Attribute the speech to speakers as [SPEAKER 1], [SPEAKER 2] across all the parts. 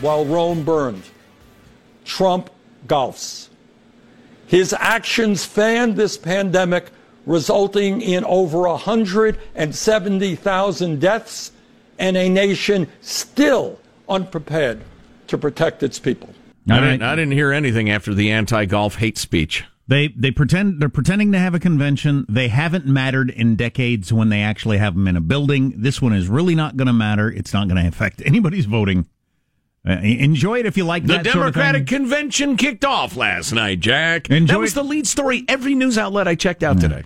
[SPEAKER 1] fiddled while Rome burned. Trump golfs. His actions fanned this pandemic, resulting in over 170,000 deaths and a nation still unprepared to protect its people.
[SPEAKER 2] I didn't, I didn't hear anything after the anti-golf hate speech.
[SPEAKER 3] They they pretend they're pretending to have a convention. They haven't mattered in decades when they actually have them in a building. This one is really not going to matter. It's not going to affect anybody's voting. Uh, enjoy it if you like
[SPEAKER 2] the
[SPEAKER 3] that
[SPEAKER 2] Democratic
[SPEAKER 3] sort of
[SPEAKER 2] convention kicked off last night, Jack.
[SPEAKER 3] Enjoy
[SPEAKER 2] that was
[SPEAKER 3] it.
[SPEAKER 2] the lead story every news outlet I checked out today.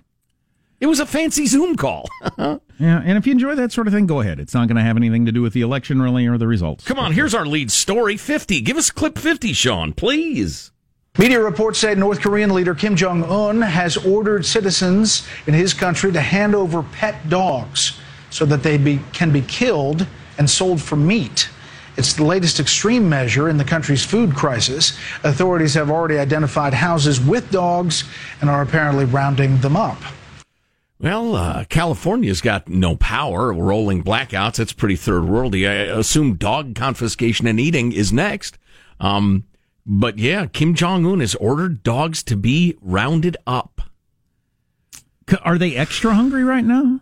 [SPEAKER 2] It was a fancy Zoom call.
[SPEAKER 3] Yeah, and if you enjoy that sort of thing, go ahead. It's not going to have anything to do with the election, really, or the results.
[SPEAKER 2] Come on, here's our lead story 50. Give us clip 50, Sean, please.
[SPEAKER 4] Media reports say North Korean leader Kim Jong un has ordered citizens in his country to hand over pet dogs so that they be, can be killed and sold for meat. It's the latest extreme measure in the country's food crisis. Authorities have already identified houses with dogs and are apparently rounding them up.
[SPEAKER 2] Well, uh, California's got no power, rolling blackouts. That's pretty third worldy. I assume dog confiscation and eating is next. Um, but yeah, Kim Jong Un has ordered dogs to be rounded up.
[SPEAKER 3] Are they extra hungry right now?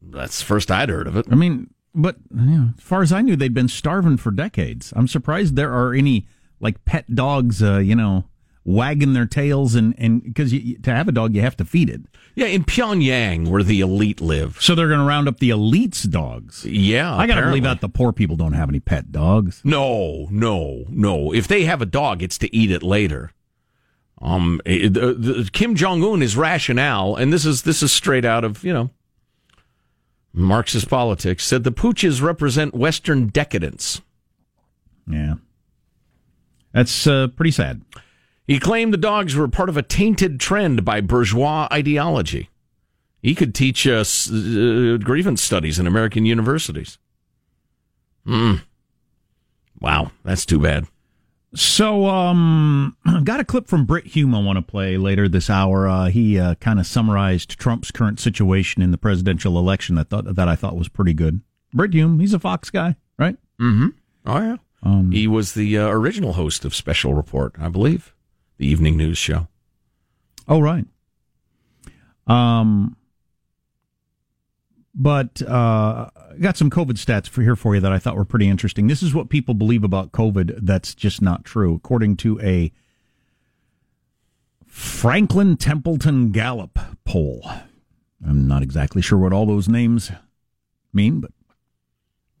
[SPEAKER 2] That's the first I'd heard of it.
[SPEAKER 3] I mean, but you know, as far as I knew, they'd been starving for decades. I'm surprised there are any like pet dogs, uh, you know, wagging their tails and and because to have a dog, you have to feed it.
[SPEAKER 2] Yeah, in Pyongyang, where the elite live.
[SPEAKER 3] So they're going to round up the elites' dogs.
[SPEAKER 2] Yeah,
[SPEAKER 3] I got to believe that the poor people don't have any pet dogs.
[SPEAKER 2] No, no, no. If they have a dog, it's to eat it later. Um, eh, the, the, Kim Jong Un is rationale, and this is this is straight out of you know Marxist politics. Said the pooches represent Western decadence.
[SPEAKER 3] Yeah, that's uh, pretty sad.
[SPEAKER 2] He claimed the dogs were part of a tainted trend by bourgeois ideology. He could teach us uh, grievance studies in American universities. Hmm. Wow, that's too bad.
[SPEAKER 3] So, um, I got a clip from Brit Hume I want to play later this hour. Uh, he uh, kind of summarized Trump's current situation in the presidential election. That thought that I thought was pretty good. Brit Hume, he's a Fox guy, right?
[SPEAKER 2] Mm-hmm. Oh yeah.
[SPEAKER 3] Um,
[SPEAKER 2] he was the uh, original host of Special Report, I believe, the evening news show.
[SPEAKER 3] Oh, right. Um, but uh, got some COVID stats for here for you that I thought were pretty interesting. This is what people believe about COVID that's just not true, according to a Franklin Templeton Gallup poll. I'm not exactly sure what all those names mean, but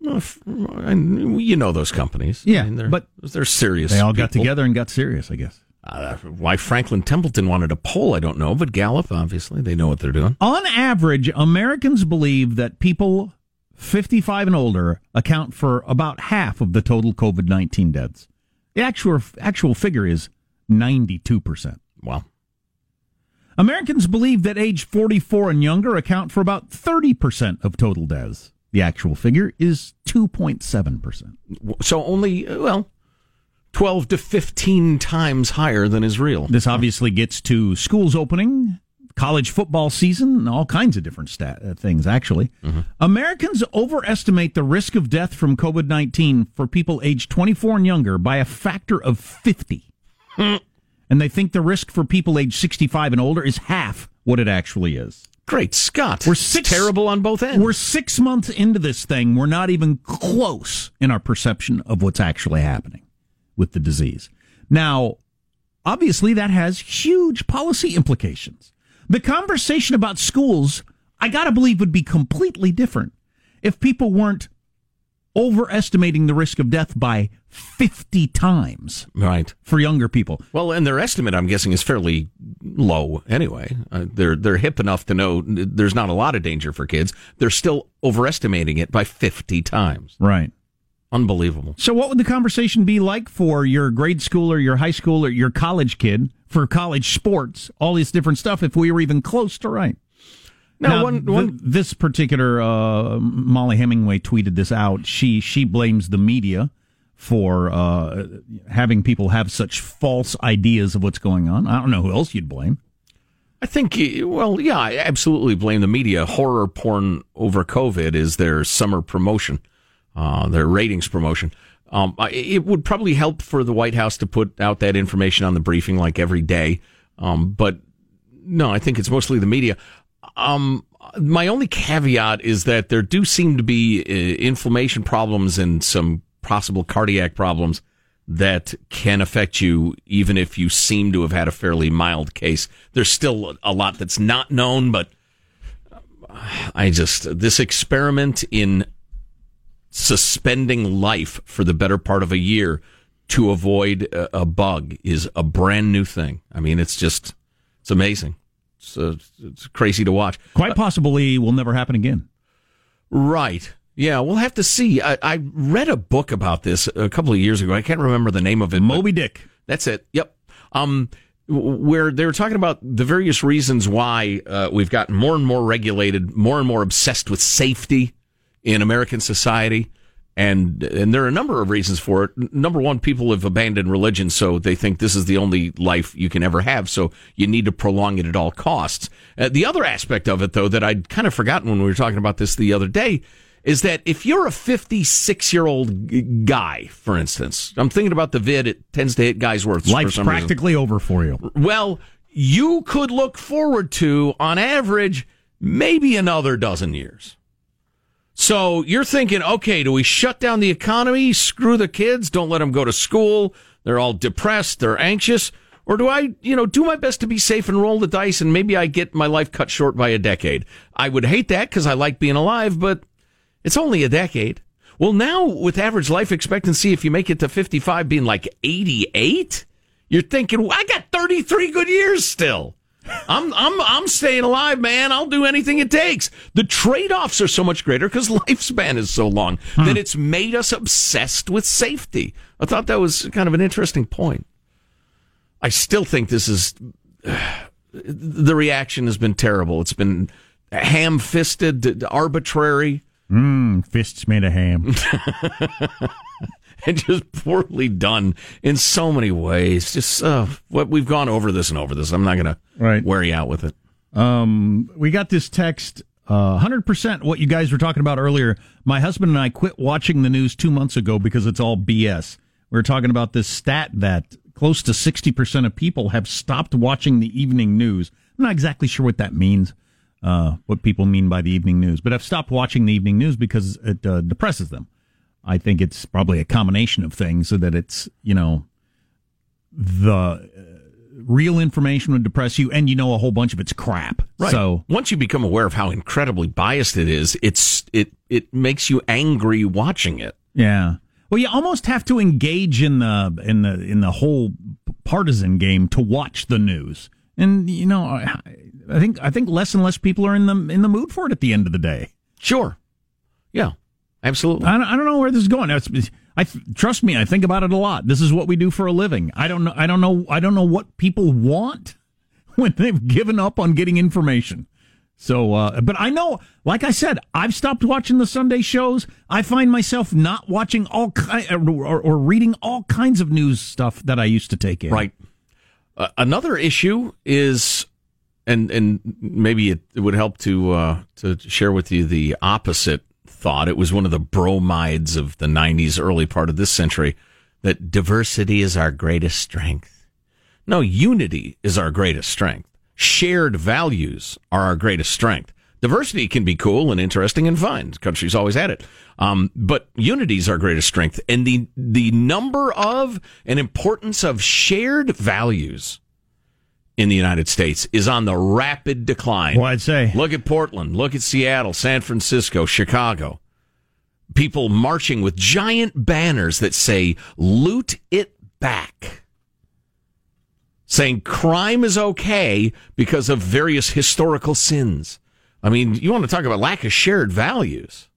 [SPEAKER 2] Well, f- and you know those companies.
[SPEAKER 3] Yeah,
[SPEAKER 2] I mean, they're,
[SPEAKER 3] but
[SPEAKER 2] they're serious.
[SPEAKER 3] they all got together and got serious, I guess.
[SPEAKER 2] Uh, why Franklin Templeton wanted a poll, I don't know, but Gallup, obviously, they know what they're doing.
[SPEAKER 3] On average, Americans believe that people 55 and older account for about half of the total COVID 19 deaths. The actual, actual figure is 92%.
[SPEAKER 2] Well,
[SPEAKER 3] Americans believe that age 44 and younger account for about 30% of total deaths. The actual figure is 2.7%.
[SPEAKER 2] so only, uh, well, 12 to 15 times higher than is real.
[SPEAKER 3] This obviously gets to schools opening, college football season, and all kinds of different stat, uh, things, actually. Americans overestimate the risk of death from COVID 19 for people aged 24 and younger by a factor of 50. and they think the risk for people aged 65 and older is half what it actually is.
[SPEAKER 2] Great Scott.
[SPEAKER 3] We're six-
[SPEAKER 2] terrible on both ends.
[SPEAKER 3] We're six months into this thing. We're not even close in our perception of what's actually happening with the disease. Now, obviously, that has huge policy implications. The conversation about schools, I got to believe, would be completely different if people weren't overestimating the risk of death by 50 times
[SPEAKER 2] right.
[SPEAKER 3] for younger people.
[SPEAKER 2] Well, and their estimate, I'm guessing, is fairly low anyway. Uh, they're they're hip enough to know there's not a lot of danger for kids. They're still overestimating it by 50 times.
[SPEAKER 3] Right.
[SPEAKER 2] Unbelievable.
[SPEAKER 3] So, what would the conversation be like for your grade school or your high school or your college kid for college sports, all this different stuff, if we were even close to right?
[SPEAKER 2] Now, one-
[SPEAKER 3] th-
[SPEAKER 2] one-
[SPEAKER 3] this particular uh, Mollie Hemingway tweeted this out. She she blames the media for uh, having people have such false ideas of what's going on. I don't know who else you'd blame.
[SPEAKER 2] I think, well, yeah, I absolutely blame the media. Horror porn over COVID is their summer promotion, uh, their ratings promotion. Um, it would probably help for the White House to put out that information on the briefing like every day. Um, but no, I think it's mostly the media. Um, my only caveat is that there do seem to be uh, inflammation problems and some possible cardiac problems that can affect you even if you seem to have had a fairly mild case. There's still a lot that's not known, but I just, this experiment in suspending life for the better part of a year to avoid a, a bug is a brand new thing. I mean, it's just, it's amazing. It's, uh, it's crazy to watch.
[SPEAKER 3] Quite possibly will never happen again.
[SPEAKER 2] Right. Yeah, we'll have to see. I, I, read a book about this a couple of years ago. I can't remember the name of it.
[SPEAKER 3] Moby Dick.
[SPEAKER 2] That's it. Yep. Um, where they were talking about the various reasons why uh, we've gotten more and more regulated, more and more obsessed with safety in American society. And and there are a number of reasons for it. Number one, people have abandoned religion, so they think this is the only life you can ever have. So you need to prolong it at all costs. Uh, the other aspect of it, though, that I'd kind of forgotten when we were talking about this the other day, is that if you're a 56 year old guy, for instance, I'm thinking about the vid, it tends to hit guys' worth.
[SPEAKER 3] Life's practically reason. over for you.
[SPEAKER 2] Well, you could look forward to, on average, maybe another dozen years. So you're thinking, okay, do we shut down the economy? Screw the kids. Don't let them go to school. They're all depressed. They're anxious. Or do I, you know, do my best to be safe and roll the dice and maybe I get my life cut short by a decade? I would hate that because I like being alive, but it's only a decade. Well, now with average life expectancy, if you make it to 55 being like 88, you're thinking, well, I got 33 good years still. I'm I'm I'm staying alive, man. I'll do anything it takes. The trade-offs are so much greater because lifespan is so long hmm. that it's made us obsessed with safety. I thought that was kind of an interesting point. I still think this is the reaction has been terrible. It's been ham-fisted, arbitrary.
[SPEAKER 3] Mm, fists made of ham.
[SPEAKER 2] and just poorly done in so many ways. Just uh, what we've gone over this and over this. I'm not going to right. wear you out with it.
[SPEAKER 3] Um, we got this text. Uh, 100% what you guys were talking about earlier. My husband and I quit watching the news two months ago because it's all BS. We are talking about this stat that close to 60% of people have stopped watching the evening news. I'm not exactly sure what that means, uh, what people mean by the evening news, but I've stopped watching the evening news because it uh, depresses them. I think it's probably a combination of things so that it's, you know, the uh, real information would depress you and you know a whole bunch of it's crap.
[SPEAKER 2] Right.
[SPEAKER 3] So
[SPEAKER 2] once you become aware of how incredibly biased it is, it's it it makes you angry watching it.
[SPEAKER 3] Yeah. Well, you almost have to engage in the in the in the whole partisan game to watch the news. And you know, I, I think I think less and less people are in the in the mood for it at the end of the day.
[SPEAKER 2] Sure. Yeah. Absolutely.
[SPEAKER 3] I don't, I don't know where this is going. I trust me. I think about it a lot. This is what we do for a living. I don't know. I don't know. I don't know what people want when they've given up on getting information. So, uh, but I know, like I said, I've stopped watching the Sunday shows. I find myself not watching all ki- or, or reading all kinds of news stuff that I used to take in.
[SPEAKER 2] Right. Uh, another issue is, and and maybe it, it would help to uh, to share with you the opposite thought, it was one of the bromides of the 90s, early part of this century, that diversity is our greatest strength. No, unity is our greatest strength. Shared values are our greatest strength. Diversity can be cool and interesting and fun. The country's always had it. Um, but unity is our greatest strength. And the, the number of and importance of shared values in the United States is on the rapid decline.
[SPEAKER 3] Well, I'd say.
[SPEAKER 2] Look at Portland, look at Seattle, San Francisco, Chicago. People marching with giant banners that say, loot it back. Saying crime is okay because of various historical sins. I mean, you want to talk about lack of shared values.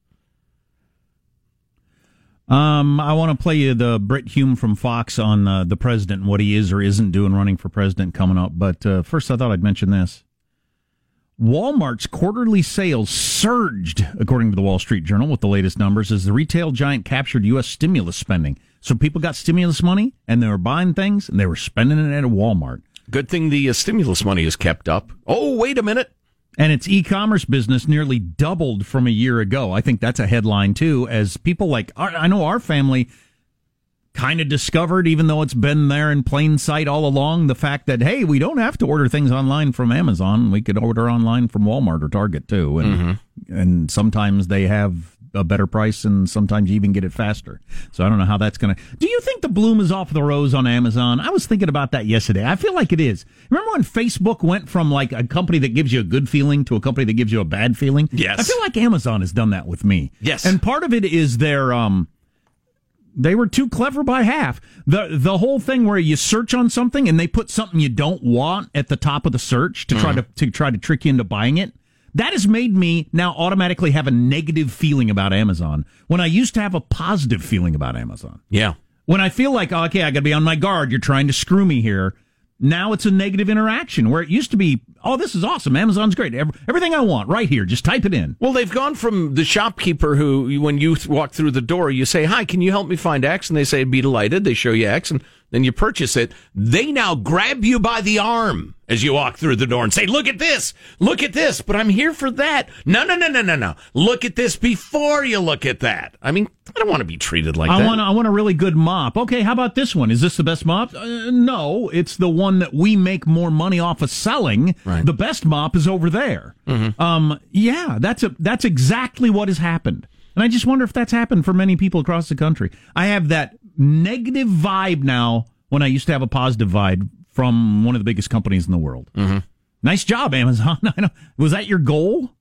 [SPEAKER 3] Um, I want to play you the Brit Hume from Fox on uh, the president and what he is or isn't doing running for president coming up. But uh, first, I thought I'd mention this. Walmart's quarterly sales surged, according to the Wall Street Journal, with the latest numbers, as the retail giant captured U.S. stimulus spending. So people got stimulus money and they were buying things and they were spending it at Walmart.
[SPEAKER 2] Good thing the uh, stimulus money is kept up. Oh, wait a minute.
[SPEAKER 3] And its e-commerce business nearly doubled from a year ago. I think that's a headline too, as people like, our, I know our family, kind of discovered, even though it's been there in plain sight all along, the fact that hey, we don't have to order things online from Amazon. We could order online from Walmart or Target too, and mm-hmm. and sometimes they have a better price and sometimes you even get it faster. So I don't know how that's going to. Do you think the bloom is off the rose on Amazon? I was thinking about that yesterday. I feel like it is. Remember when Facebook went from like a company that gives you a good feeling to a company that gives you a bad feeling?
[SPEAKER 2] Yes.
[SPEAKER 3] I feel like Amazon has done that with me.
[SPEAKER 2] Yes.
[SPEAKER 3] And part of it is their um they were too clever by half. The the whole thing where you search on something and they put something you don't want at the top of the search to mm. try to to try to trick you into buying it. That has made me now automatically have a negative feeling about Amazon when I used to have a positive feeling about Amazon.
[SPEAKER 2] Yeah.
[SPEAKER 3] When I feel like, okay, I got to be on my guard. You're trying to screw me here. Now it's a negative interaction where it used to be, oh, this is awesome. Amazon's great. Everything I want right here. Just type it in.
[SPEAKER 2] Well, they've gone from the shopkeeper who, when you walk through the door, you say, hi, can you help me find X? And they say, be delighted. They show you X and then you purchase it. They now grab you by the arm as you walk through the door and say, look at this, look at this, but I'm here for that. No, no, no, no, no, no. Look at this before you look at that. I mean, I don't want to be treated like
[SPEAKER 3] I
[SPEAKER 2] that.
[SPEAKER 3] Want, I want a really good mop. Okay, how about this one? Is this the best mop? Uh, no, it's the one that we make more money off of selling.
[SPEAKER 2] Right.
[SPEAKER 3] The best mop is over there.
[SPEAKER 2] Mm-hmm.
[SPEAKER 3] Um, yeah, that's a, that's exactly what has happened. And I just wonder if that's happened for many people across the country. I have that negative vibe now when I used to have a positive vibe from one of the biggest companies in the world.
[SPEAKER 2] Mm-hmm.
[SPEAKER 3] Nice job, Amazon. was that your goal?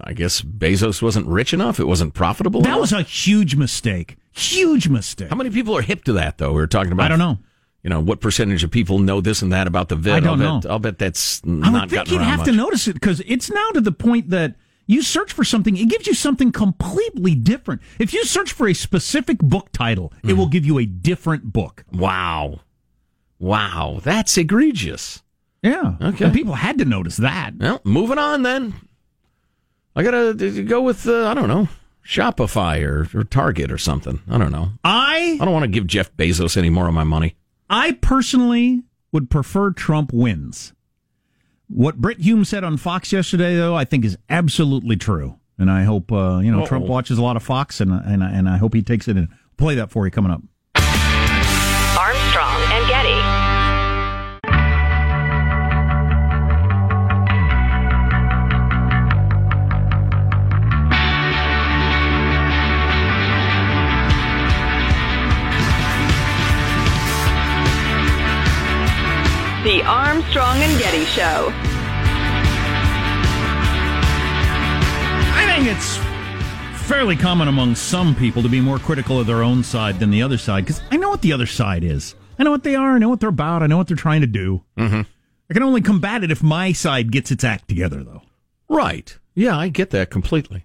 [SPEAKER 2] I guess Bezos wasn't rich enough. It wasn't profitable.
[SPEAKER 3] That
[SPEAKER 2] enough?
[SPEAKER 3] was a huge mistake. Huge mistake.
[SPEAKER 2] How many people are hip to that, though? We are talking about.
[SPEAKER 3] I don't know.
[SPEAKER 2] You know what percentage of people know this and that about the vid?
[SPEAKER 3] I don't
[SPEAKER 2] I'll
[SPEAKER 3] know.
[SPEAKER 2] Bet, I'll bet that's.
[SPEAKER 3] I would think you'd have
[SPEAKER 2] much.
[SPEAKER 3] to notice it because it's now to the point that you search for something, it gives you something completely different. If you search for a specific book title, mm. it will give you a different book.
[SPEAKER 2] Wow. Wow, that's egregious.
[SPEAKER 3] Yeah.
[SPEAKER 2] Okay.
[SPEAKER 3] And people had to notice that.
[SPEAKER 2] Well, moving on then. I gotta go with uh, I don't know Shopify or, or Target or something. I don't know.
[SPEAKER 3] I
[SPEAKER 2] I don't want to give Jeff Bezos any more of my money.
[SPEAKER 3] I personally would prefer Trump wins. What Brit Hume said on Fox yesterday, though, I think is absolutely true, and I hope uh, you know Uh-oh. Trump watches a lot of Fox, and and and I hope he takes it and play that for you coming up.
[SPEAKER 5] The Armstrong and Getty Show.
[SPEAKER 3] I think it's fairly common among some people to be more critical of their own side than the other side because I know what the other side is. I know what they are. I know what they're about. I know what they're trying to do.
[SPEAKER 2] Mm-hmm.
[SPEAKER 3] I can only combat it if my side gets its act together, though.
[SPEAKER 2] Right. Yeah, I get that completely.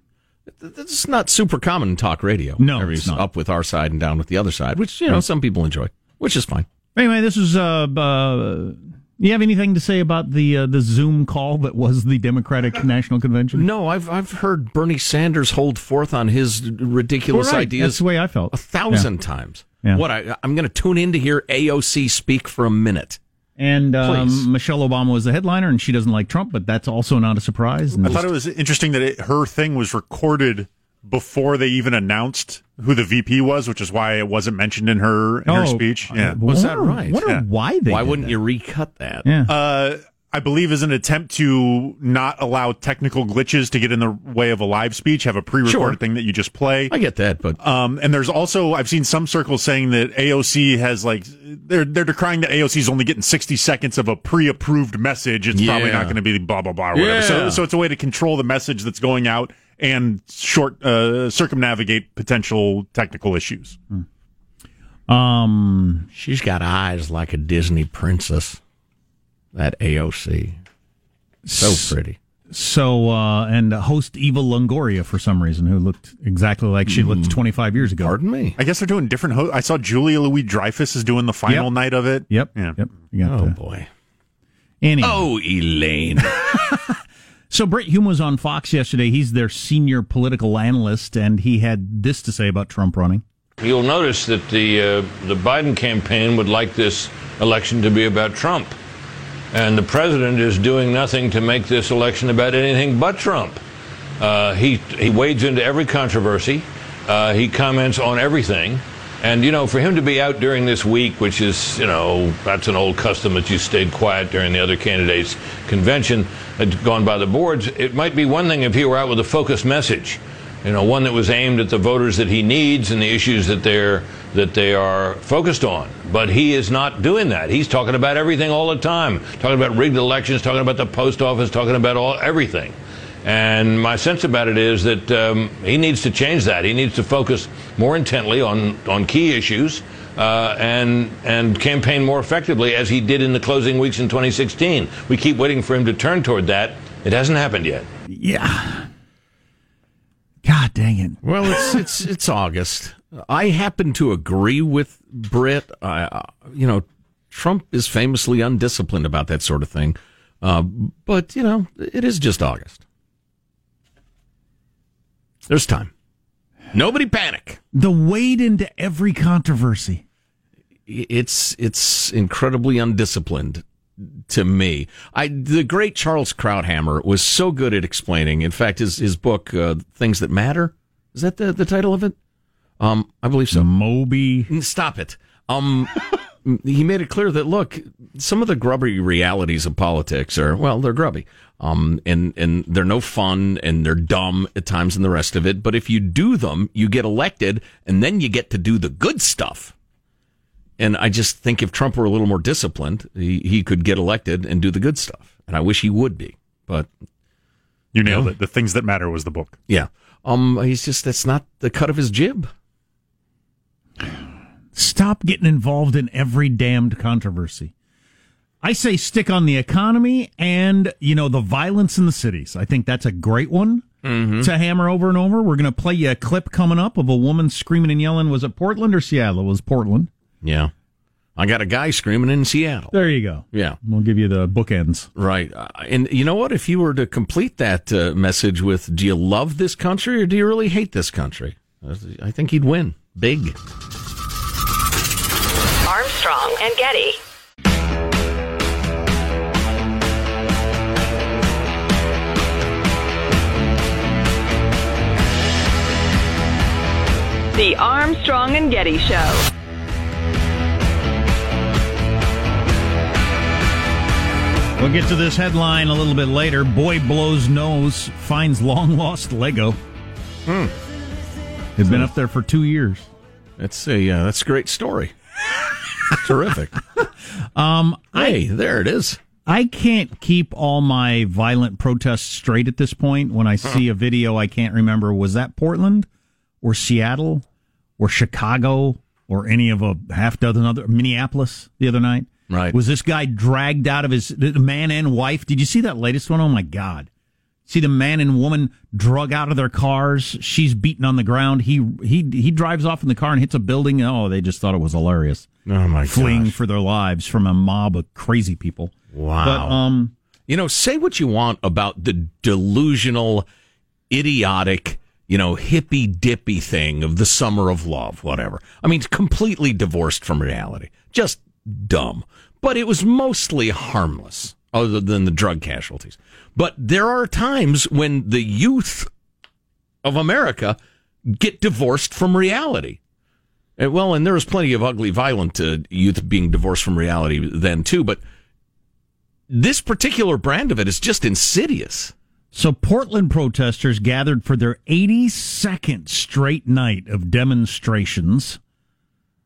[SPEAKER 2] It's not super common in talk radio.
[SPEAKER 3] No,
[SPEAKER 2] Everybody's
[SPEAKER 3] it's not.
[SPEAKER 2] up with our side and down with the other side, which you know some people enjoy, which is fine.
[SPEAKER 3] Anyway, this is uh, uh you have anything to say about the uh, the Zoom call that was the Democratic National Convention?
[SPEAKER 2] No, I've I've heard Bernie Sanders hold forth on his ridiculous
[SPEAKER 3] well, right.
[SPEAKER 2] ideas.
[SPEAKER 3] That's the way I felt
[SPEAKER 2] a thousand yeah. times.
[SPEAKER 3] Yeah.
[SPEAKER 2] What I I'm going to tune in to hear AOC speak for a minute.
[SPEAKER 3] And um, Michelle Obama was the headliner, and she doesn't like Trump, but that's also not a surprise.
[SPEAKER 6] I thought it was interesting that it, her thing was recorded before they even announced who the VP was, which is why it wasn't mentioned in her in
[SPEAKER 3] oh,
[SPEAKER 6] her speech. Yeah,
[SPEAKER 2] was that right?
[SPEAKER 3] Wonder
[SPEAKER 6] yeah.
[SPEAKER 3] why they?
[SPEAKER 2] Why wouldn't
[SPEAKER 3] that.
[SPEAKER 2] you recut that?
[SPEAKER 3] Yeah.
[SPEAKER 6] Uh, I believe is an attempt to not allow technical glitches to get in the way of a live speech. Have a pre-recorded
[SPEAKER 2] sure.
[SPEAKER 6] thing that you just play.
[SPEAKER 2] I get that, but
[SPEAKER 6] um, and there's also I've seen some circles saying that AOC has like they're they're decrying that AOC is only getting 60 seconds of a pre-approved message. It's
[SPEAKER 2] yeah.
[SPEAKER 6] probably not going to be blah blah blah or whatever.
[SPEAKER 2] Yeah.
[SPEAKER 6] So so it's a way to control the message that's going out and short uh, circumnavigate potential technical issues.
[SPEAKER 3] Um,
[SPEAKER 2] she's got eyes like a Disney princess. That AOC, so pretty.
[SPEAKER 3] So uh, and host Eva Longoria for some reason, who looked exactly like she looked 25 years ago.
[SPEAKER 2] Pardon me.
[SPEAKER 6] I guess they're doing different. Ho- I saw Julia Louis Dreyfus is doing the final
[SPEAKER 3] Yep.
[SPEAKER 6] night of it.
[SPEAKER 3] Yep.
[SPEAKER 6] Yeah.
[SPEAKER 3] Yep. You got
[SPEAKER 2] Oh
[SPEAKER 3] the-
[SPEAKER 2] boy.
[SPEAKER 3] Anyway.
[SPEAKER 2] Oh, Elaine.
[SPEAKER 3] So Brit Hume was on Fox yesterday. He's their senior political analyst, and he had this to say about Trump running.
[SPEAKER 7] You'll notice that the uh, the Biden campaign would like this election to be about Trump, and the president is doing nothing to make this election about anything but Trump. Uh, he he wades into every controversy. Uh, he comments on everything, And, you know, for him to be out during this week, which is, you know, that's an old custom that you stayed quiet during the other candidates' convention, had gone by the boards, it might be one thing if he were out with a focused message. You know, one that was aimed at the voters that he needs and the issues that they're that they are focused on. But he is not doing that. He's talking about everything all the time. Talking about rigged elections, talking about the post office, talking about all everything. And my sense about it is that um, he needs to change that. He needs to focus more intently on, on key issues uh, and and campaign more effectively as he did in the closing weeks in 2016. We keep waiting for him to turn toward that. It hasn't happened yet.
[SPEAKER 3] Yeah. God dang it.
[SPEAKER 2] Well, it's it's it's August. I happen to agree with Brit. Uh, you know, Trump is famously undisciplined about that sort of thing. Uh, but you know, it is just August. There's time. Nobody panic.
[SPEAKER 3] The wade into every controversy.
[SPEAKER 2] It's it's incredibly undisciplined to me. I the great Charles Krauthammer was so good at explaining. In fact, his his book uh, "Things That Matter" is that the the title of it? Um, I believe so.
[SPEAKER 3] Moby.
[SPEAKER 2] Stop it. Um, he made it clear that look, some of the grubby realities of politics are well, they're grubby. Um, and and they're no fun and they're dumb at times and the rest of it. But if you do them, you get elected, and then you get to do the good stuff. And I just think if Trump were a little more disciplined, he, he could get elected and do the good stuff. And I wish he would be. But
[SPEAKER 6] You nailed it. The things that matter was the book.
[SPEAKER 2] yeah, um, he's just that's not the cut of his jib.
[SPEAKER 3] Stop getting involved in every damned controversy. I say stick on the economy and, you know, the violence in the cities. I think that's a great one to hammer over and over. We're going to play you a clip coming up of a woman screaming and yelling. Was it Portland or Seattle? It was Portland.
[SPEAKER 2] Yeah, I got a guy screaming in Seattle.
[SPEAKER 3] There you go.
[SPEAKER 2] Yeah.
[SPEAKER 3] We'll give you the bookends.
[SPEAKER 2] Right. Uh, and you know what? If you were to complete that uh, message with, do you love this country or do you really hate this country? I think he'd win big.
[SPEAKER 5] Armstrong and Getty. The Armstrong and Getty Show.
[SPEAKER 3] We'll get to this headline a little bit later. Boy blows nose, finds long lost Lego.
[SPEAKER 2] Hmm.
[SPEAKER 3] It's been up there for two years.
[SPEAKER 2] That's a uh, that's a great story. Terrific.
[SPEAKER 3] Um,
[SPEAKER 2] Hey, there it is.
[SPEAKER 3] I can't keep all my violent protests straight at this point. When I see a video, I can't remember was that Portland or Seattle or Chicago or any of a half dozen other Minneapolis the other night.
[SPEAKER 2] Right.
[SPEAKER 3] Was this guy dragged out of his the man and wife? Did you see that latest one? Oh my god. See the man and woman drug out of their cars. She's beaten on the ground. He he he drives off in the car and hits a building. Oh, they just thought it was hilarious.
[SPEAKER 2] Oh my
[SPEAKER 3] Fleeing
[SPEAKER 2] gosh.
[SPEAKER 3] for their lives from a mob of crazy people.
[SPEAKER 2] Wow.
[SPEAKER 3] But um
[SPEAKER 2] You know, say what you want about the delusional, idiotic, you know, hippy dippy thing of the summer of love, whatever. I mean, completely divorced from reality. Just dumb. But it was mostly harmless, other than the drug casualties. But there are times when the youth of America get divorced from reality. And, well, and there was plenty of ugly, violent uh, youth being divorced from reality then too. But this particular brand of it is just insidious.
[SPEAKER 3] So, Portland protesters gathered for their 82nd straight night of demonstrations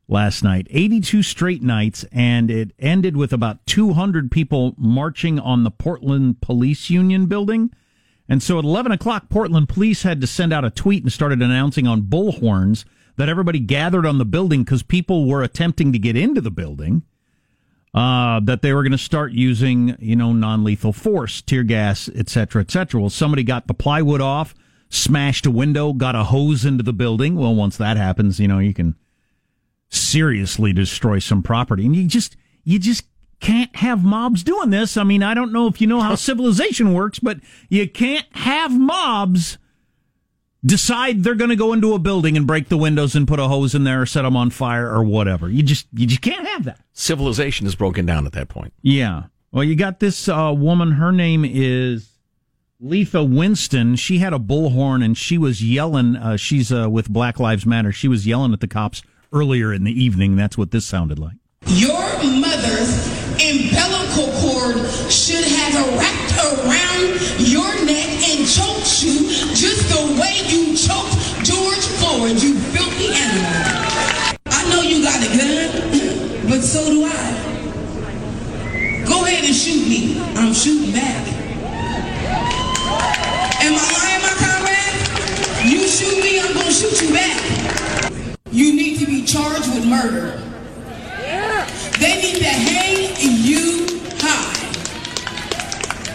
[SPEAKER 3] last night. 82 straight nights, and it ended with about 200 people marching on the Portland Police Union building. And so at 11 o'clock, Portland police had to send out a tweet and started announcing on bullhorns that everybody gathered on the building because people were attempting to get into the building uh, that they were going to start using, you know, non-lethal force, tear gas, etc., cetera, et cetera. Well, somebody got the plywood off, smashed a window, got a hose into the building. Well, once that happens, you know, you can seriously destroy some property, and you just, you just can't have mobs doing this. I mean, I don't know if you know how civilization works, but you can't have mobs decide they're going to go into a building and break the windows and put a hose in there or set them on fire or whatever. You just, you just can't have that.
[SPEAKER 2] Civilization is broken down at that point.
[SPEAKER 3] Yeah. Well, you got this uh, woman. Her name is Letha Winston. She had a bullhorn and she was yelling. Uh, she's uh, with Black Lives Matter. She was yelling at the cops earlier in the evening. That's what this sounded like.
[SPEAKER 8] Your mother's umbilical cord should have wrapped around your neck and choked you just the way you choked George Floyd, you filthy animal. I know you got a gun, but so do I. Go ahead and shoot me. I'm shooting back. Am I lying, my comrade? You shoot me, I'm gonna shoot you back. You need to be charged with murder. They need to hang you high,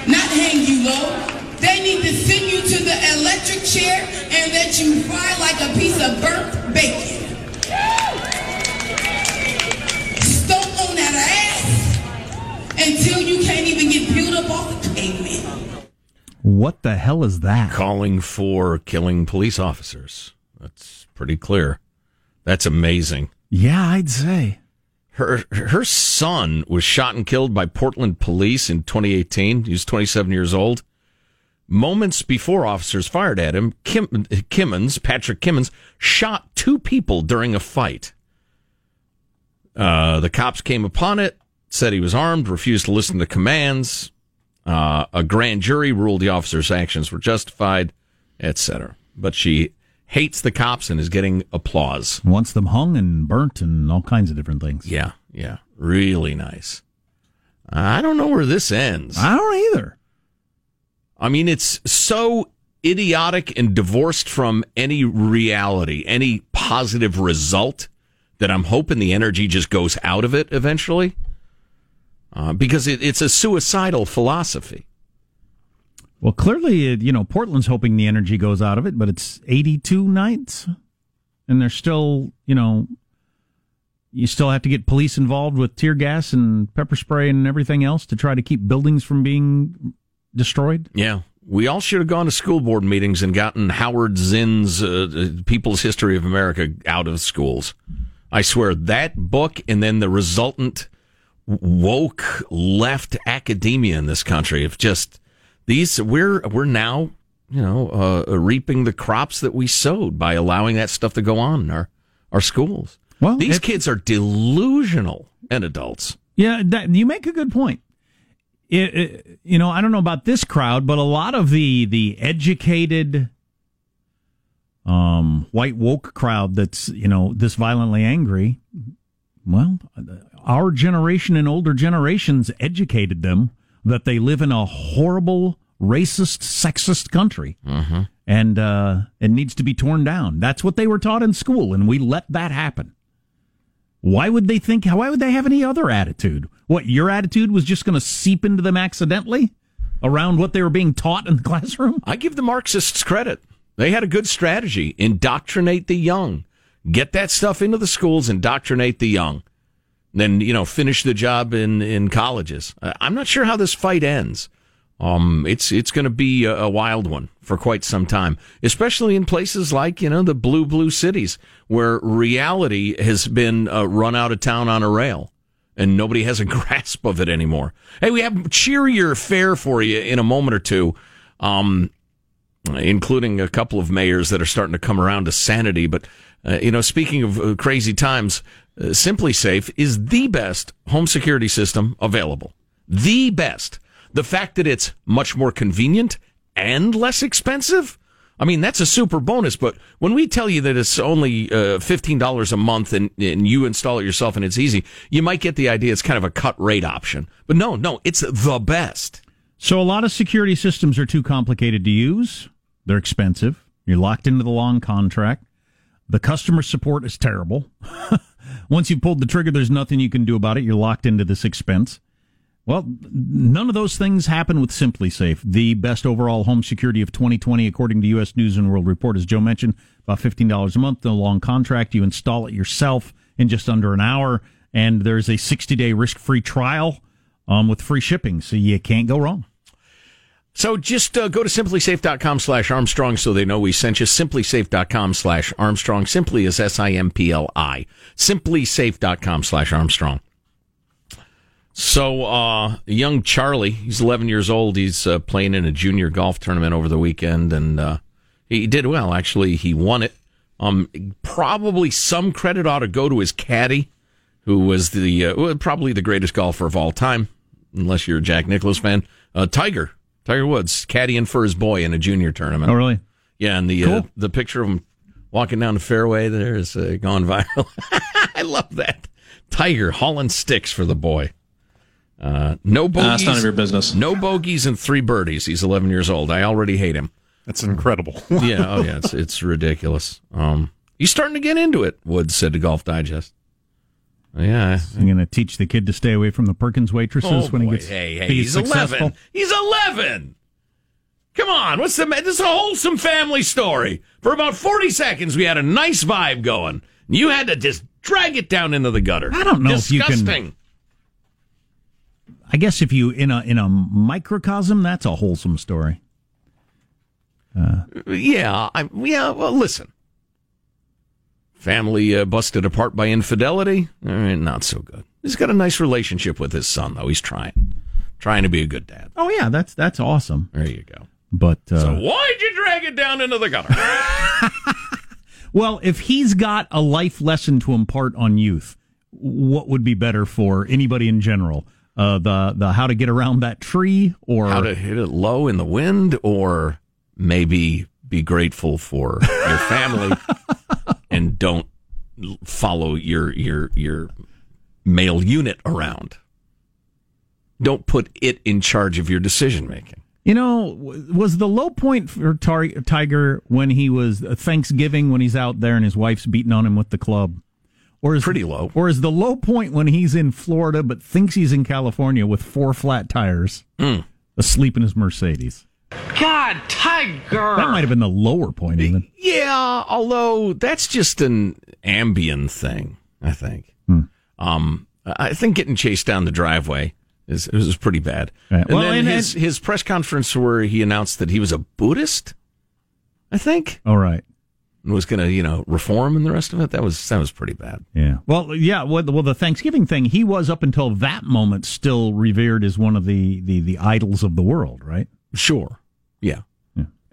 [SPEAKER 8] not hang you low. They need to send you to the electric chair and let you fry like a piece of burnt bacon. Stomp on that ass until you can't even get peeled up off the pavement.
[SPEAKER 3] What the hell is that?
[SPEAKER 2] Calling for killing police officers. That's pretty clear. That's amazing.
[SPEAKER 3] Yeah, I'd say.
[SPEAKER 2] Her her son was shot and killed by Portland police in 2018. He was 27 years old. Moments before officers fired at him, Kim, Kimmons, Patrick Kimmons, shot two people during a fight. Uh, the cops came upon it, said he was armed, refused to listen to commands. Uh, a grand jury ruled the officer's actions were justified, etc. But she hates the cops and is getting applause.
[SPEAKER 3] Wants them hung and burnt and all kinds of different things.
[SPEAKER 2] Yeah, yeah, really nice. I don't know where this ends.
[SPEAKER 3] I don't either.
[SPEAKER 2] I mean, it's so idiotic and divorced from any reality, any positive result that I'm hoping the energy just goes out of it eventually. Uh, because it, it's a suicidal philosophy.
[SPEAKER 3] Well, clearly, uh, you know, Portland's hoping the energy goes out of it, but it's 82 nights, and they're still, you know, you still have to get police involved with tear gas and pepper spray and everything else to try to keep buildings from being destroyed.
[SPEAKER 2] Yeah. We all should have gone to school board meetings and gotten Howard Zinn's uh, People's History of America out of schools. I swear that book and then the resultant woke left academia in this country have just these we're we're now you know uh, reaping the crops that we sowed by allowing that stuff to go on in our our schools.
[SPEAKER 3] Well,
[SPEAKER 2] these
[SPEAKER 3] it-
[SPEAKER 2] kids are delusional and adults.
[SPEAKER 3] Yeah, that, you make a good point. It, it- you know, I don't know about this crowd, but a lot of the the educated, um, white woke crowd that's you know this violently angry. Well, our generation and older generations educated them that they live in a horrible, racist, sexist country, and uh, it needs to be torn down. That's what they were taught in school, and we let that happen. Why would they think? Why would they have any other attitude? What your attitude was just going to seep into them accidentally around what they were being taught in the classroom?
[SPEAKER 2] I give the Marxists credit. They had a good strategy. Indoctrinate the young. Get that stuff into the schools, indoctrinate the young. Then, you know, finish the job in, in colleges. I- I'm not sure how this fight ends. Um, it's, it's going to be a, a wild one for quite some time, especially in places like, you know, the blue, blue cities where reality has been uh, run out of town on a rail and nobody has a grasp of it anymore. Hey, we have cheerier fare for you in a moment or two. Um, including a couple of mayors that are starting to come around to sanity. But, uh, you know, speaking of uh, crazy times, uh, SimpliSafe is the best home security system available. The best. The fact that it's much more convenient and less expensive. I mean, that's a super bonus, but when we tell you that it's only uh, $15 a month and, and you install it yourself and it's easy, you might get the idea it's kind of a cut rate option. But no, no, it's the best.
[SPEAKER 3] So a lot of security systems are too complicated to use. They're expensive. You're locked into the long contract. The customer support is terrible. Once you've pulled the trigger, there's nothing you can do about it. You're locked into this expense. Well, none of those things happen with SimpliSafe, the best overall home security of 2020, according to U.S. News and World Report. As Joe mentioned, about $15 a month, no long contract. You install it yourself in just under an hour, and there's a 60 day risk free trial um, with free shipping, so you can't go wrong.
[SPEAKER 2] So just uh, go to simplisafe.com slash Armstrong so they know we sent you. Simplisafe.com slash Armstrong. Simply is S-I-M-P-L-I. Simplisafe.com slash Armstrong. So, uh, young Charlie, he's 11 years old. He's uh, playing in a junior golf tournament over the weekend and, uh, he did well. Actually, he won it. Um, probably some credit ought to go to his caddy, who was the uh, probably the greatest golfer of all time, unless you're a Jack Nicklaus fan. Uh, Tiger, Tiger Woods, caddying for his boy in a junior tournament.
[SPEAKER 3] Oh, really?
[SPEAKER 2] Yeah, and the uh, the picture of him walking down the fairway there is uh, gone viral. I love that. Tiger hauling sticks for the boy. Uh, no bogeys.
[SPEAKER 9] Nah, it's none of your business.
[SPEAKER 2] No bogeys and three birdies. He's 11 years old. I already hate him.
[SPEAKER 6] That's incredible.
[SPEAKER 2] yeah, oh yeah, it's it's ridiculous. Um, he's starting to get into it. Woods said to Golf Digest. Yeah,
[SPEAKER 3] I'm going to teach the kid to stay away from the Perkins waitresses
[SPEAKER 2] oh,
[SPEAKER 3] when he gets
[SPEAKER 2] hey, hey,
[SPEAKER 3] he's
[SPEAKER 2] eleven. He's eleven. Come on, what's the? This is a wholesome family story. For about forty seconds, we had a nice vibe going. You had to just drag it down into the gutter.
[SPEAKER 3] I don't know if you can-
[SPEAKER 2] Disgusting.
[SPEAKER 3] I guess if you in a in a microcosm, that's a wholesome story.
[SPEAKER 2] Uh, yeah, I, yeah. Well, listen. Family uh, busted apart by infidelity. Eh, not so good. He's got a nice relationship with his son, though. He's trying, trying to be a good dad.
[SPEAKER 3] Oh yeah, that's that's awesome.
[SPEAKER 2] There you go.
[SPEAKER 3] But uh,
[SPEAKER 2] So why'd you drag it down into the gutter?
[SPEAKER 3] well, if he's got a life lesson to impart on youth, what would be better for anybody in general? Uh, the the how to get around that tree, or
[SPEAKER 2] How to hit it low in the wind, or maybe be grateful for your family and don't follow your your your male unit around. Don't put it in charge of your decision making.
[SPEAKER 3] You know, was the low point for Tar- Tiger when he was uh, Thanksgiving when he's out there and his wife's beating on him with the club? Or is
[SPEAKER 2] Pretty low.
[SPEAKER 3] Or is the low point when he's in Florida but thinks he's in California with four flat tires,
[SPEAKER 2] Mm.
[SPEAKER 3] asleep in his Mercedes?
[SPEAKER 10] God, Tiger!
[SPEAKER 3] That might have been the lower point, even.
[SPEAKER 2] Yeah, although that's just an ambient thing, I think. Um, I think getting chased down the driveway is was pretty bad.
[SPEAKER 3] Right.
[SPEAKER 2] And
[SPEAKER 3] Well,
[SPEAKER 2] then
[SPEAKER 3] and-
[SPEAKER 2] his his press conference where he announced that he was a Buddhist, I think,
[SPEAKER 3] All right.
[SPEAKER 2] and was going to you know reform and the rest of it. That was that was pretty bad.
[SPEAKER 3] Yeah. Well, yeah. Well, well, the Thanksgiving thing, he was up until that moment still revered as one of the, the, the idols of the world, right?
[SPEAKER 2] Sure, yeah.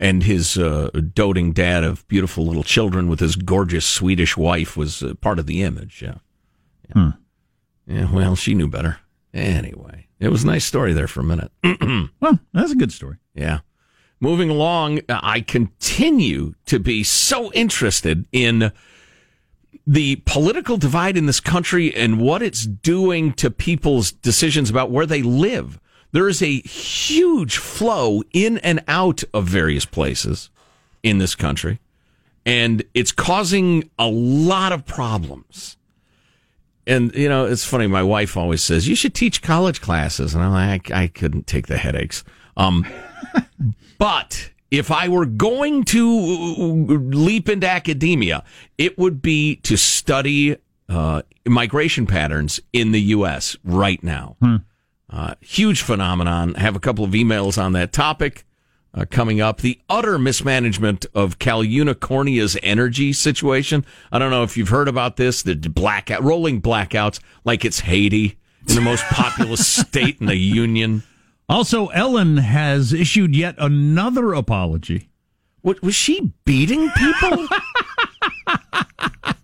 [SPEAKER 2] And his uh, doting dad of beautiful little children with his gorgeous Swedish wife was uh, part of the image. Yeah. Yeah. yeah. Well, she knew better. Anyway, it was a nice story there for a minute.
[SPEAKER 3] Well, that's a good story.
[SPEAKER 2] Yeah. Moving along, I continue to be so interested in the political divide in this country and what it's doing to people's decisions about where they live. There is a huge flow in and out of various places in this country, and it's causing a lot of problems. And you know, it's funny. My wife always says you should teach college classes, and I'm like, I, I couldn't take the headaches. Um, but if I were going to leap into academia, it would be to study uh, migration patterns in the U.S. right now. Uh, huge phenomenon. I have a couple of emails on that topic uh, coming up. The utter mismanagement of Cal Unicornia's energy situation. I don't know if you've heard about this. The blackout, rolling blackouts, like it's Haiti in the most populous state in the union.
[SPEAKER 3] Also, Ellen has issued yet another apology.
[SPEAKER 2] What was she beating people?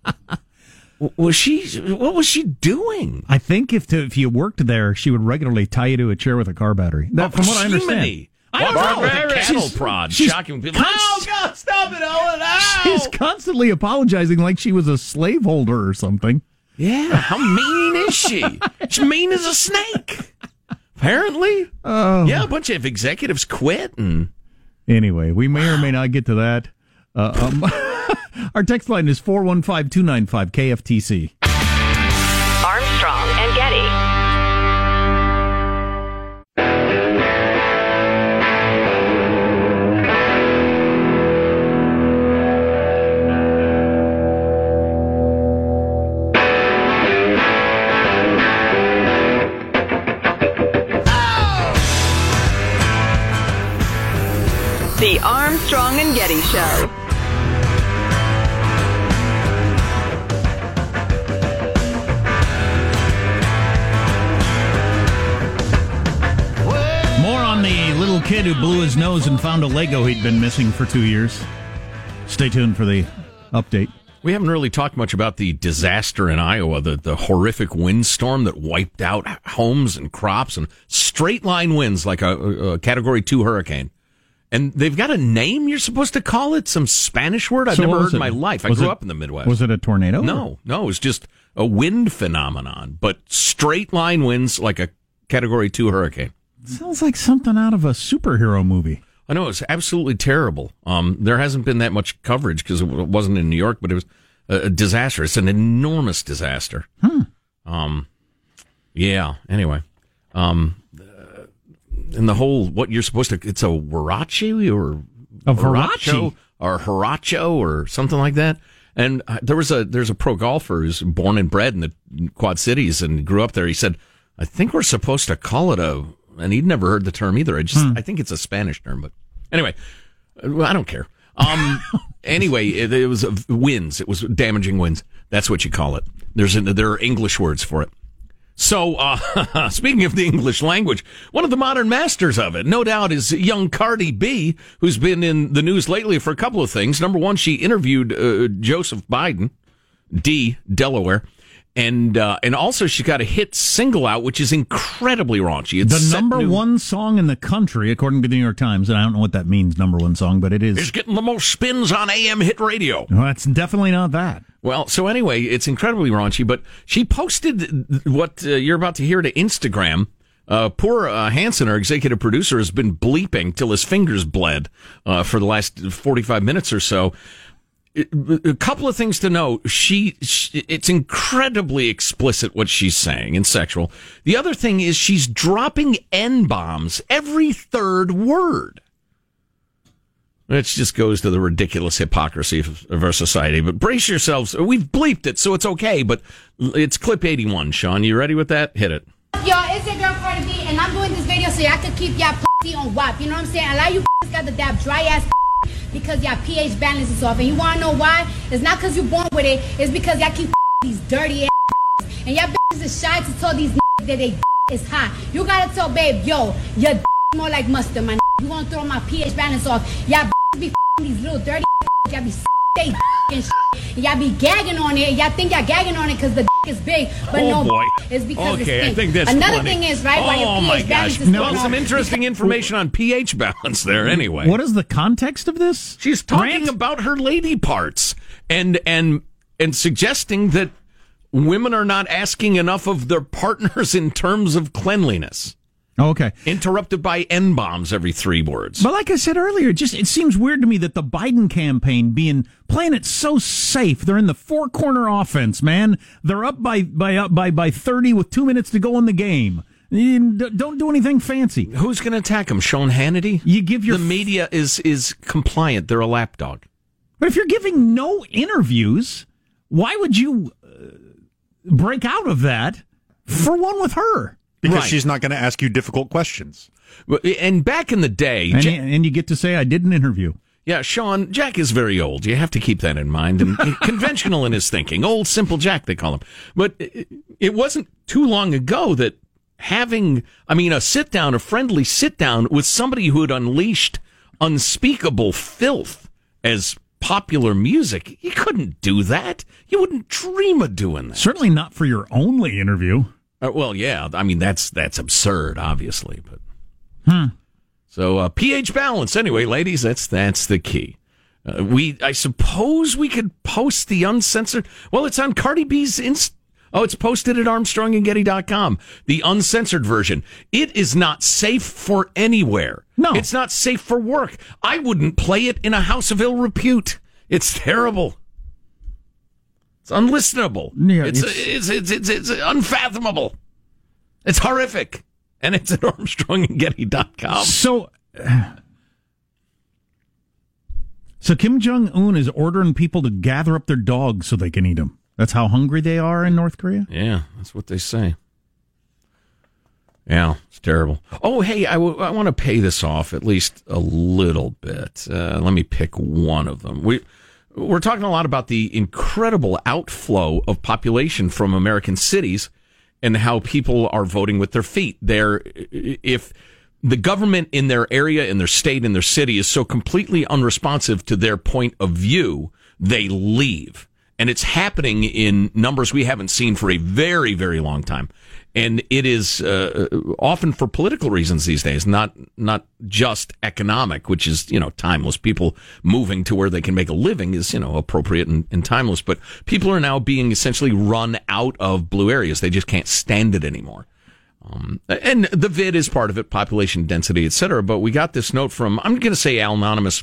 [SPEAKER 2] was she? What was she doing?
[SPEAKER 3] I think if to, if you worked there, she would regularly tie you to a chair with a car battery. That, from what I understand. I don't
[SPEAKER 2] Walk
[SPEAKER 3] know.
[SPEAKER 2] with a cattle
[SPEAKER 3] She's-
[SPEAKER 2] prod,
[SPEAKER 3] she's
[SPEAKER 2] shocking people.
[SPEAKER 3] const-
[SPEAKER 2] oh God! Stop it, Ellen! Ow!
[SPEAKER 3] She's constantly apologizing like she was a slaveholder or something.
[SPEAKER 2] Yeah, how mean is she? She's mean as a snake. Apparently,
[SPEAKER 3] Oh.
[SPEAKER 2] yeah, a bunch of executives quit, and
[SPEAKER 3] Anyway, we may or may not get to that. Uh, um, our text line is 415 295 KFTC.
[SPEAKER 5] Armstrong and Getty. The Armstrong and Getty Show.
[SPEAKER 3] Little kid who blew his nose and found a Lego he'd been missing for two years. Stay tuned for the update.
[SPEAKER 2] We haven't really talked much about the disaster in Iowa, the, the horrific windstorm that wiped out homes and crops and straight line winds like a, a category two hurricane. And they've got a name you're supposed to call it, some Spanish word I've
[SPEAKER 3] So
[SPEAKER 2] never heard
[SPEAKER 3] was
[SPEAKER 2] in my life. I
[SPEAKER 3] Was
[SPEAKER 2] grew
[SPEAKER 3] it-
[SPEAKER 2] up in the Midwest.
[SPEAKER 3] Was it a tornado?
[SPEAKER 2] No, no, it was just a wind phenomenon, but straight line winds like a category two hurricane.
[SPEAKER 3] Sounds like something out of a superhero movie.
[SPEAKER 2] I know it's absolutely terrible. Um, there hasn't been that much coverage because it wasn't in New York, but it was a, disaster. It's an enormous disaster. Um, yeah. Anyway, um, uh, and the whole what you're supposed to it's a huarache or
[SPEAKER 3] A huarache?
[SPEAKER 2] or haracho or something like that. And uh, there was a there's a pro golfer who's born and bred in the Quad Cities and grew up there. He said, "I think we're supposed to call it a," and he'd never heard the term either. I just I think it's a Spanish term, but anyway, I don't care. Um, anyway, it, it was winds. It was damaging winds. That's what you call it. There's a, there are English words for it. So, uh, speaking of the English language, one of the modern masters of it, no doubt, is young Cardi B, who's been in the news lately for a couple of things. Number one, she interviewed uh, Joseph Biden, D, Delaware, and uh, and also she got a hit single out, which is incredibly raunchy. It's
[SPEAKER 3] The number
[SPEAKER 2] new-
[SPEAKER 3] one song in the country, according to the New York Times, and I don't know what that means, number one song, but it is.
[SPEAKER 2] is getting the most spins on AM hit radio.
[SPEAKER 3] Well, it's definitely not that.
[SPEAKER 2] Well, so anyway, it's incredibly raunchy, but she posted what uh, you're about to hear to Instagram. Uh, poor uh, Hanson, our executive producer, has been bleeping till his fingers bled uh, for the last 45 minutes or so. A couple of things to know. She, she, it's incredibly explicit what she's saying and sexual. The other thing is she's dropping N bombs every third word. It just goes to the ridiculous hypocrisy of, our society. But brace yourselves. We've bleeped it, so it's okay. But it's clip 81, Sean. You ready with that? Hit it.
[SPEAKER 9] Y'all, it's your girl Cardi B, and I'm doing this video so y'all can keep y'all pussy on WAP. You know what I'm saying? A lot of you got the dab dry ass because y'all pH balance is off. And you wanna know why? It's not because you're born with it, it's because y'all keep these dirty ass and y'all bitches is shy to tell these that they is hot. You gotta tell babe, yo, your d- more like mustard, my You gonna throw my pH balance off. Y'all be these little dirty y'all be stay and shit. Y'all be gagging on it. Y'all think y'all gagging on it because the is big, but
[SPEAKER 2] oh,
[SPEAKER 9] no,
[SPEAKER 2] boy.
[SPEAKER 9] it's because
[SPEAKER 2] okay,
[SPEAKER 9] it's
[SPEAKER 2] I think that's
[SPEAKER 9] Another
[SPEAKER 2] plenty.
[SPEAKER 9] thing is, right, while your
[SPEAKER 2] Oh,
[SPEAKER 9] pH
[SPEAKER 2] my gosh.
[SPEAKER 9] is
[SPEAKER 2] No,
[SPEAKER 9] going
[SPEAKER 2] some
[SPEAKER 9] on-
[SPEAKER 2] interesting information on pH balance there, anyway.
[SPEAKER 3] What is the context of this?
[SPEAKER 2] She's talking
[SPEAKER 3] Rant?
[SPEAKER 2] about her lady parts and and and suggesting that women are not asking enough of their partners in terms of cleanliness.
[SPEAKER 3] Oh, okay.
[SPEAKER 2] Interrupted by N bombs every three words.
[SPEAKER 3] But like I said earlier, it just it seems weird to me that the Biden campaign being playing it so safe. They're in the four corner offense, man. They're up by by up by by thirty with two minutes to go in the game. Don't do anything fancy.
[SPEAKER 2] Who's going to attack him? Sean Hannity?
[SPEAKER 3] You give your
[SPEAKER 2] the media is is compliant. They're a lapdog.
[SPEAKER 3] But if you're giving no interviews, why would you uh, break out of that for one with her?
[SPEAKER 6] Because
[SPEAKER 2] Right.
[SPEAKER 6] she's not going to ask you difficult questions.
[SPEAKER 2] And back in the day,
[SPEAKER 3] And,
[SPEAKER 2] Ja-
[SPEAKER 3] and you get to say, I did an interview.
[SPEAKER 2] yeah, Sean Jack is very old. You have to keep that in mind and conventional in his thinking. Old simple Jack, they call him. But it, it wasn't too long ago that having, I mean, a sit down, a friendly sit down with somebody who had unleashed unspeakable filth as popular music, you couldn't do that. You wouldn't dream of doing that.
[SPEAKER 3] Certainly not for your only interview.
[SPEAKER 2] Uh, well, yeah, I mean that's that's absurd, obviously, but
[SPEAKER 3] Hmm.
[SPEAKER 2] so uh, pH balance. Anyway, ladies, that's that's the key. Uh, we, I suppose, we could post the uncensored. Well, it's on Cardi B's inst. Oh, it's posted at ArmstrongandGetty.com. The uncensored version. It is not safe for anywhere.
[SPEAKER 3] No.
[SPEAKER 2] it's not safe for work. I wouldn't play it in a house of ill repute. It's terrible. It's unlistenable.
[SPEAKER 3] Yeah,
[SPEAKER 2] it's,
[SPEAKER 3] it's-
[SPEAKER 2] it's, it's, it's, it's unfathomable. It's horrific. And it's at ArmstrongandGetty.com.
[SPEAKER 3] So, so Kim Jong Un is ordering people to gather up their dogs so they can eat them. That's how hungry they are in North Korea.
[SPEAKER 2] Yeah, that's what they say. Yeah, it's terrible. Oh, hey, I, w- I want to pay this off at least a little bit. Uh, let me pick one of them. We we're talking a lot about the incredible outflow of population from American cities and how people are voting with their feet. They're if the government in their area, in their state, in their city is so completely unresponsive to their point of view they leave. And it's happening in numbers we haven't seen for a very, very long time. And it is uh, often for political reasons these days, not not just economic, which is you know timeless. People moving to where they can make a living is you know appropriate and, and timeless. But people are now being essentially run out of blue areas; they just can't stand it anymore. Um, and the vid is part of it, population density, et cetera. But we got this note from I'm going to say Anonymous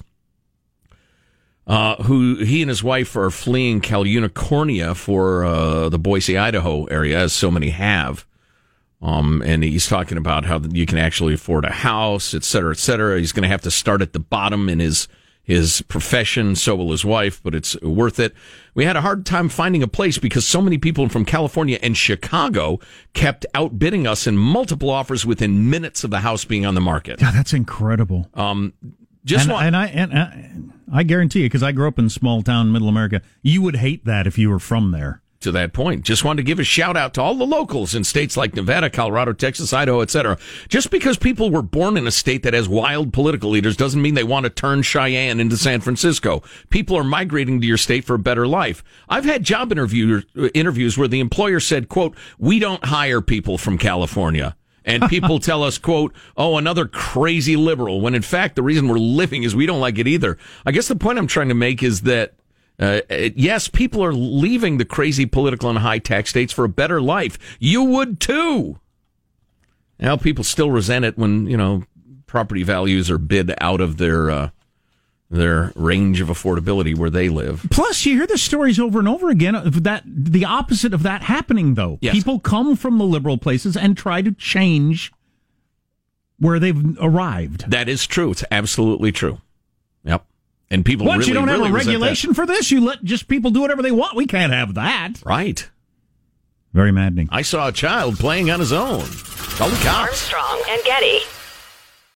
[SPEAKER 2] uh, who he and his wife are fleeing Cal Unicornia for uh, the Boise, Idaho area, as so many have. Um, and he's talking about how you can actually afford a house, et cetera, et cetera. He's going to have to start at the bottom in his his profession. So will his wife, but it's worth it. We had a hard time finding a place because so many people from California and Chicago kept outbidding us in multiple offers within minutes of the house being on the market.
[SPEAKER 3] Yeah, that's incredible.
[SPEAKER 2] Um, just
[SPEAKER 3] and,
[SPEAKER 2] want-
[SPEAKER 3] and I and I, I guarantee you, because I grew up in small town middle America, you would hate that if you were from there.
[SPEAKER 2] to that point. Just wanted to give a shout out to all the locals in states like Nevada, Colorado, Texas, Idaho, etc. Just because people were born in a state that has wild political leaders doesn't mean they want to turn Cheyenne into San Francisco. People are migrating to your state for a better life. I've had job interview, uh, interviews where the employer said, quote, we don't hire people from California. And people tell us, quote, oh, another crazy liberal, when in fact the reason we're living is we don't like it either. I guess the point I'm trying to make is that uh, yes, people are leaving the crazy political and high tax states for a better life. You would too. Now, people still resent it when you know property values are bid out of their uh, their range of affordability where they live.
[SPEAKER 3] Plus, you hear the stories over and over again of that the opposite of that happening. Though
[SPEAKER 2] Yes.
[SPEAKER 3] people come from the liberal places and try to change where they've arrived.
[SPEAKER 2] That is true. It's absolutely true. Yep. And people
[SPEAKER 3] Once
[SPEAKER 2] really,
[SPEAKER 3] you don't
[SPEAKER 2] really
[SPEAKER 3] have a regulation for this, you let just people do whatever they want. We can't have that.
[SPEAKER 2] Right.
[SPEAKER 3] Very maddening.
[SPEAKER 2] I saw a child playing on his own. Call the cops.
[SPEAKER 5] Armstrong and Getty.